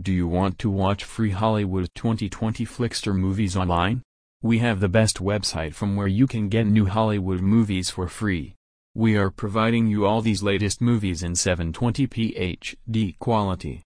Do you want to watch free Hollywood 2020 Flixtor movies online? We have the best website from where you can get new Hollywood movies for free. We are providing you all these latest movies in 720p HD quality.